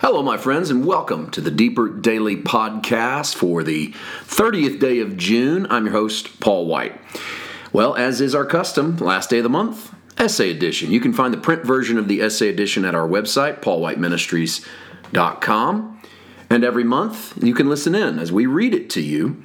Hello, my friends, and welcome to the Deeper Daily Podcast for the 30th day of June. I'm your host, Paul White. Well, as is our custom, last day of the month, Essay Edition. You can find the print version of the Essay Edition at our website, paulwhiteministries.com. And every month, you can listen in as we read it to you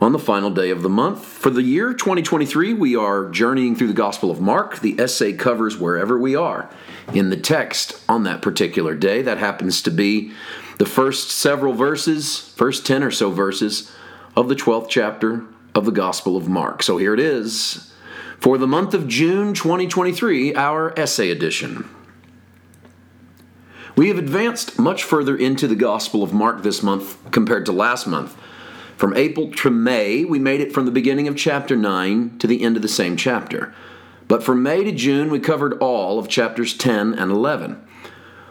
on the final day of the month. For the year 2023, we are journeying through the Gospel of Mark. The essay covers wherever we are in the text on that particular day. That happens to be the first several verses, first 10 or so verses of the 12th chapter of the Gospel of Mark. So here it is for the month of June 2023, our essay edition. We have advanced much further into the Gospel of Mark this month compared to last month. From April to May, we made it from the beginning of chapter 9 to the end of the same chapter. But from May to June, we covered all of chapters 10 and 11.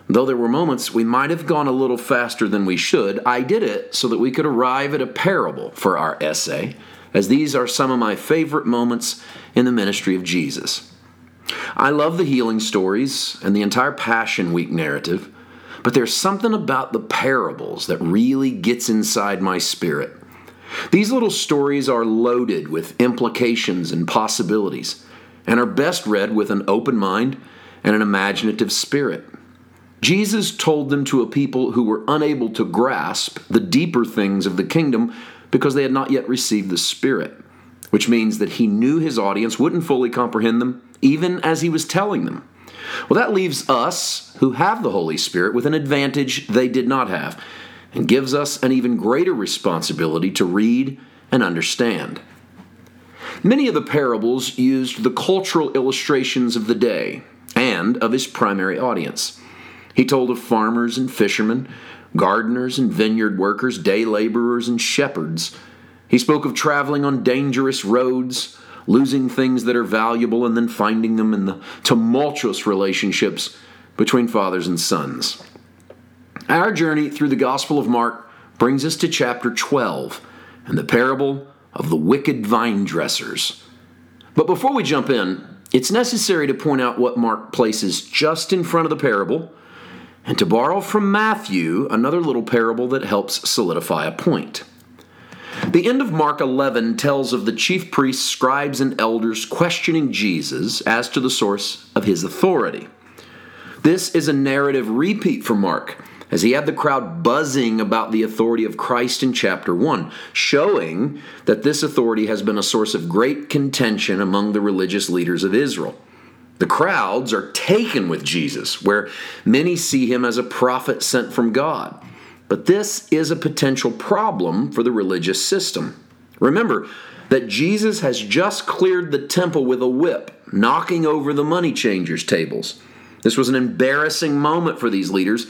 Though there were moments we might have gone a little faster than we should, I did it so that we could arrive at a parable for our essay, as these are some of my favorite moments in the ministry of Jesus. I love the healing stories and the entire Passion Week narrative, but there's something about the parables that really gets inside my spirit. These little stories are loaded with implications and possibilities, and are best read with an open mind and an imaginative spirit. Jesus told them to a people who were unable to grasp the deeper things of the kingdom because they had not yet received the Spirit, which means that he knew his audience wouldn't fully comprehend them, even as he was telling them. Well, that leaves us who have the Holy Spirit with an advantage they did not have and gives us an even greater responsibility to read and understand. Many of the parables used the cultural illustrations of the day and of his primary audience. He told of farmers and fishermen, gardeners and vineyard workers, day laborers and shepherds. He spoke of traveling on dangerous roads, losing things that are valuable, and then finding them in the tumultuous relationships between fathers and sons. Our journey through the Gospel of Mark brings us to chapter 12 and the parable of the wicked vine dressers. But before we jump in, it's necessary to point out what Mark places just in front of the parable and to borrow from Matthew another little parable that helps solidify a point. The end of Mark 11 tells of the chief priests, scribes, and elders questioning Jesus as to the source of his authority. This is a narrative repeat for Mark as he had the crowd buzzing about the authority of Christ in chapter 1, showing that this authority has been a source of great contention among the religious leaders of Israel. The crowds are taken with Jesus, where many see him as a prophet sent from God. But this is a potential problem for the religious system. Remember that Jesus has just cleared the temple with a whip, knocking over the money changers' tables. This was an embarrassing moment for these leaders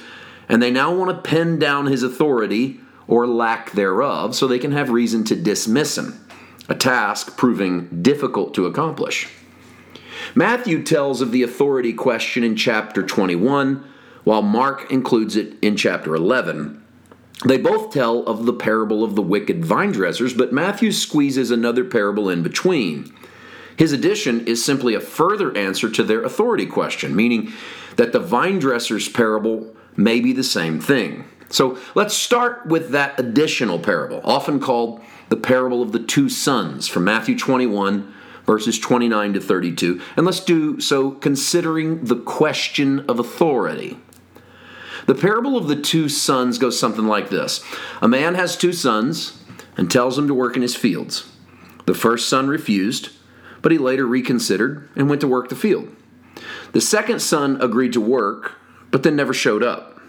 and they now want to pin down his authority or lack thereof so they can have reason to dismiss him, a task proving difficult to accomplish. Matthew tells of the authority question in chapter 21, while Mark includes it in chapter 11. They both tell of the parable of the wicked vine dressers, but Matthew squeezes another parable in between. His addition is simply a further answer to their authority question, meaning that the vine dressers parable may be the same thing. So let's start with that additional parable, often called the parable of the two sons from Matthew 21, verses 29 to 32. And let's do so considering the question of authority. The parable of the two sons goes something like this A man has two sons and tells them to work in his fields. The first son refused, but he later reconsidered and went to work the field. The second son agreed to work, but then never showed up.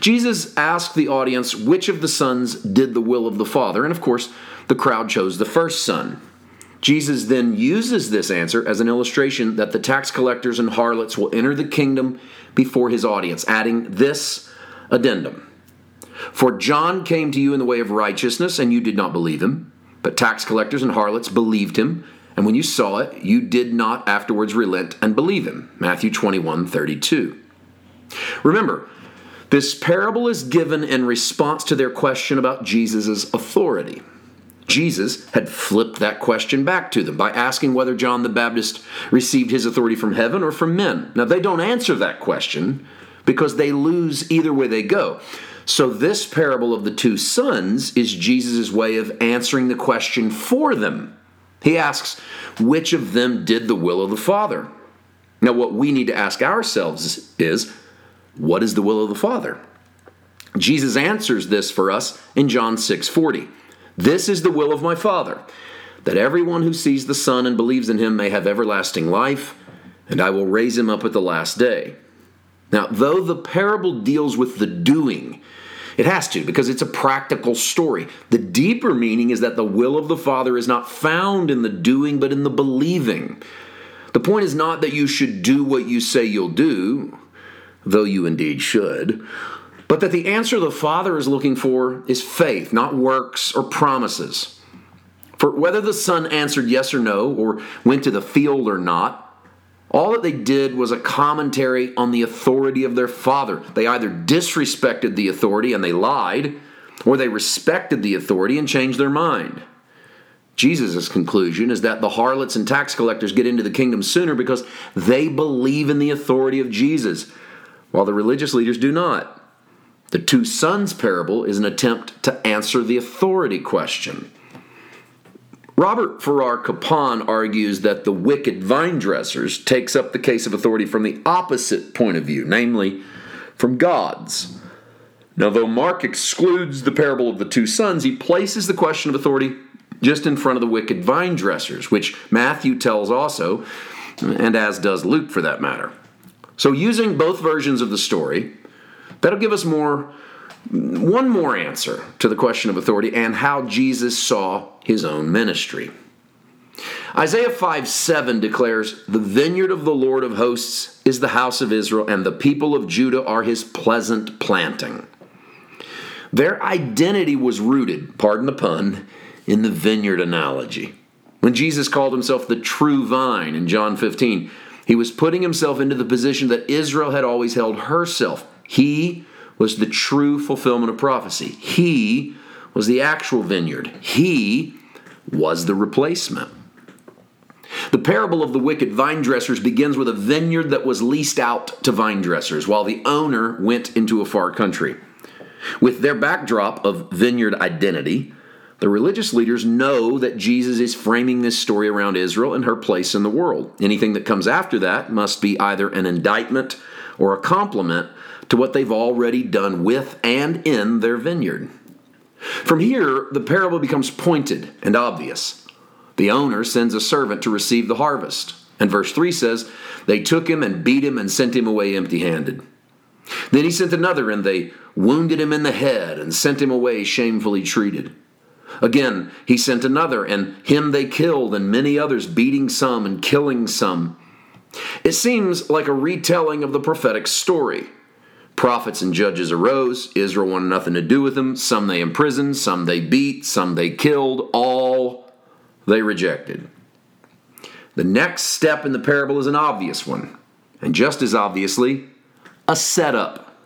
Jesus asked the audience which of the sons did the will of the Father, and of course, the crowd chose the first son. Jesus then uses this answer as an illustration that the tax collectors and harlots will enter the kingdom before his audience, adding this addendum For John came to you in the way of righteousness, and you did not believe him, but tax collectors and harlots believed him. And when you saw it, you did not afterwards relent and believe him. Matthew 21 32. Remember, this parable is given in response to their question about Jesus' authority. Jesus had flipped that question back to them by asking whether John the Baptist received his authority from heaven or from men. Now, they don't answer that question because they lose either way they go. So, this parable of the two sons is Jesus' way of answering the question for them. He asks, Which of them did the will of the Father? Now, what we need to ask ourselves is, What is the will of the Father? Jesus answers this for us in John 6 40. This is the will of my Father, that everyone who sees the Son and believes in him may have everlasting life, and I will raise him up at the last day. Now, though the parable deals with the doing, it has to because it's a practical story. The deeper meaning is that the will of the Father is not found in the doing, but in the believing. The point is not that you should do what you say you'll do, though you indeed should, but that the answer the Father is looking for is faith, not works or promises. For whether the Son answered yes or no, or went to the field or not, all that they did was a commentary on the authority of their Father. They either disrespected the authority and they lied, or they respected the authority and changed their mind. Jesus' conclusion is that the harlots and tax collectors get into the kingdom sooner because they believe in the authority of Jesus, while the religious leaders do not. The two sons parable is an attempt to answer the authority question. Robert Farrar Capon argues that the wicked vine dressers takes up the case of authority from the opposite point of view, namely from God's. Now, though Mark excludes the parable of the two sons, he places the question of authority just in front of the wicked vine dressers, which Matthew tells also, and as does Luke for that matter. So, using both versions of the story, That'll give us more one more answer to the question of authority and how Jesus saw his own ministry. Isaiah 5 7 declares, The vineyard of the Lord of hosts is the house of Israel, and the people of Judah are his pleasant planting. Their identity was rooted, pardon the pun, in the vineyard analogy. When Jesus called himself the true vine in John 15, he was putting himself into the position that Israel had always held herself he was the true fulfillment of prophecy. He was the actual vineyard. He was the replacement. The parable of the wicked vine dressers begins with a vineyard that was leased out to vine dressers while the owner went into a far country. With their backdrop of vineyard identity, the religious leaders know that Jesus is framing this story around Israel and her place in the world. Anything that comes after that must be either an indictment or a compliment to what they've already done with and in their vineyard. From here, the parable becomes pointed and obvious. The owner sends a servant to receive the harvest. And verse 3 says, They took him and beat him and sent him away empty handed. Then he sent another, and they wounded him in the head and sent him away shamefully treated. Again, he sent another, and him they killed, and many others, beating some and killing some. It seems like a retelling of the prophetic story. Prophets and judges arose. Israel wanted nothing to do with them. Some they imprisoned, some they beat, some they killed. All they rejected. The next step in the parable is an obvious one, and just as obviously, a setup.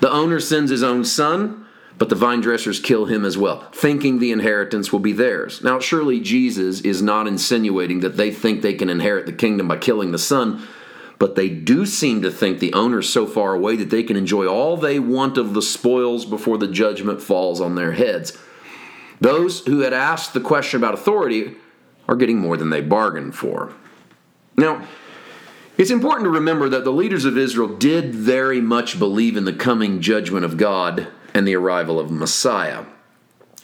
The owner sends his own son, but the vine dressers kill him as well, thinking the inheritance will be theirs. Now, surely Jesus is not insinuating that they think they can inherit the kingdom by killing the son, but they do seem to think the owner's so far away that they can enjoy all they want of the spoils before the judgment falls on their heads. Those who had asked the question about authority are getting more than they bargained for. Now, it's important to remember that the leaders of Israel did very much believe in the coming judgment of God and the arrival of Messiah.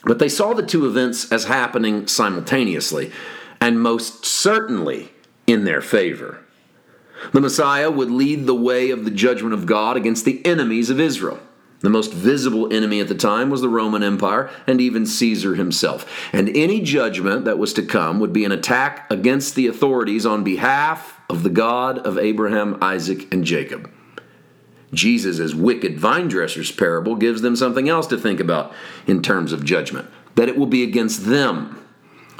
But they saw the two events as happening simultaneously, and most certainly in their favor. The Messiah would lead the way of the judgment of God against the enemies of Israel. The most visible enemy at the time was the Roman Empire and even Caesar himself. And any judgment that was to come would be an attack against the authorities on behalf of the God of Abraham, Isaac, and Jacob. Jesus' wicked vine dressers parable gives them something else to think about in terms of judgment that it will be against them.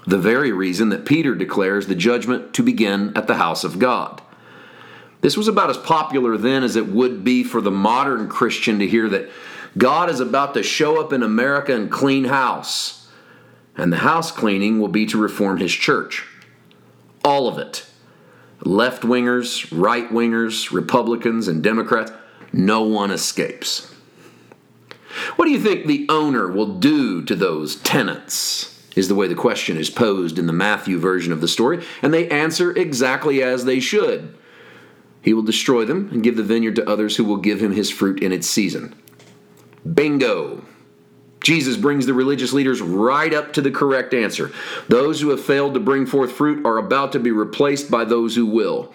The very reason that Peter declares the judgment to begin at the house of God. This was about as popular then as it would be for the modern Christian to hear that God is about to show up in America and clean house. And the house cleaning will be to reform his church. All of it. Left wingers, right wingers, Republicans, and Democrats. No one escapes. What do you think the owner will do to those tenants? Is the way the question is posed in the Matthew version of the story, and they answer exactly as they should. He will destroy them and give the vineyard to others who will give him his fruit in its season. Bingo! Jesus brings the religious leaders right up to the correct answer. Those who have failed to bring forth fruit are about to be replaced by those who will.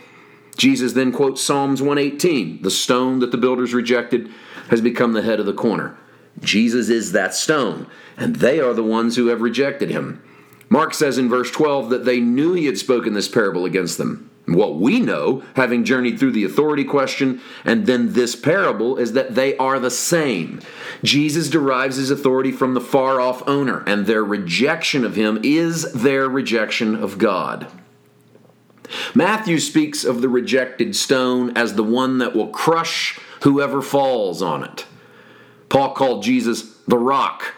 Jesus then quotes Psalms 118 The stone that the builders rejected has become the head of the corner. Jesus is that stone, and they are the ones who have rejected him. Mark says in verse 12 that they knew he had spoken this parable against them. What we know, having journeyed through the authority question and then this parable, is that they are the same. Jesus derives his authority from the far off owner, and their rejection of him is their rejection of God. Matthew speaks of the rejected stone as the one that will crush whoever falls on it. Paul called Jesus the rock,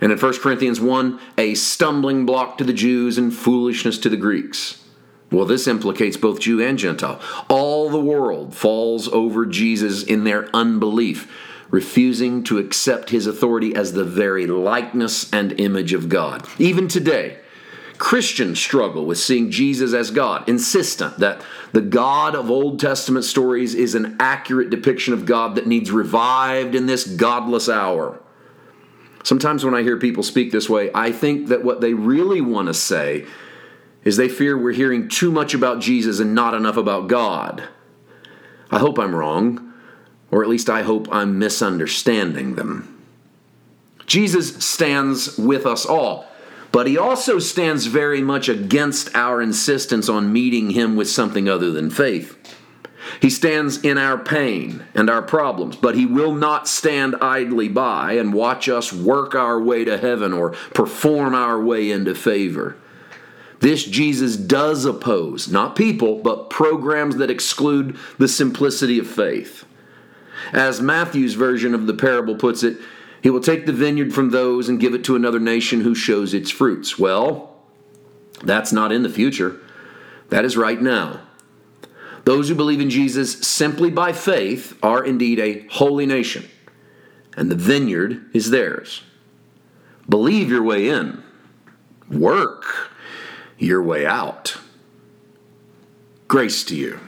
and in 1 Corinthians 1, a stumbling block to the Jews and foolishness to the Greeks. Well, this implicates both Jew and Gentile. All the world falls over Jesus in their unbelief, refusing to accept his authority as the very likeness and image of God. Even today, Christians struggle with seeing Jesus as God, insistent that the God of Old Testament stories is an accurate depiction of God that needs revived in this godless hour. Sometimes when I hear people speak this way, I think that what they really want to say is they fear we're hearing too much about Jesus and not enough about God. I hope I'm wrong, or at least I hope I'm misunderstanding them. Jesus stands with us all. But he also stands very much against our insistence on meeting him with something other than faith. He stands in our pain and our problems, but he will not stand idly by and watch us work our way to heaven or perform our way into favor. This Jesus does oppose, not people, but programs that exclude the simplicity of faith. As Matthew's version of the parable puts it, he will take the vineyard from those and give it to another nation who shows its fruits. Well, that's not in the future. That is right now. Those who believe in Jesus simply by faith are indeed a holy nation, and the vineyard is theirs. Believe your way in, work your way out. Grace to you.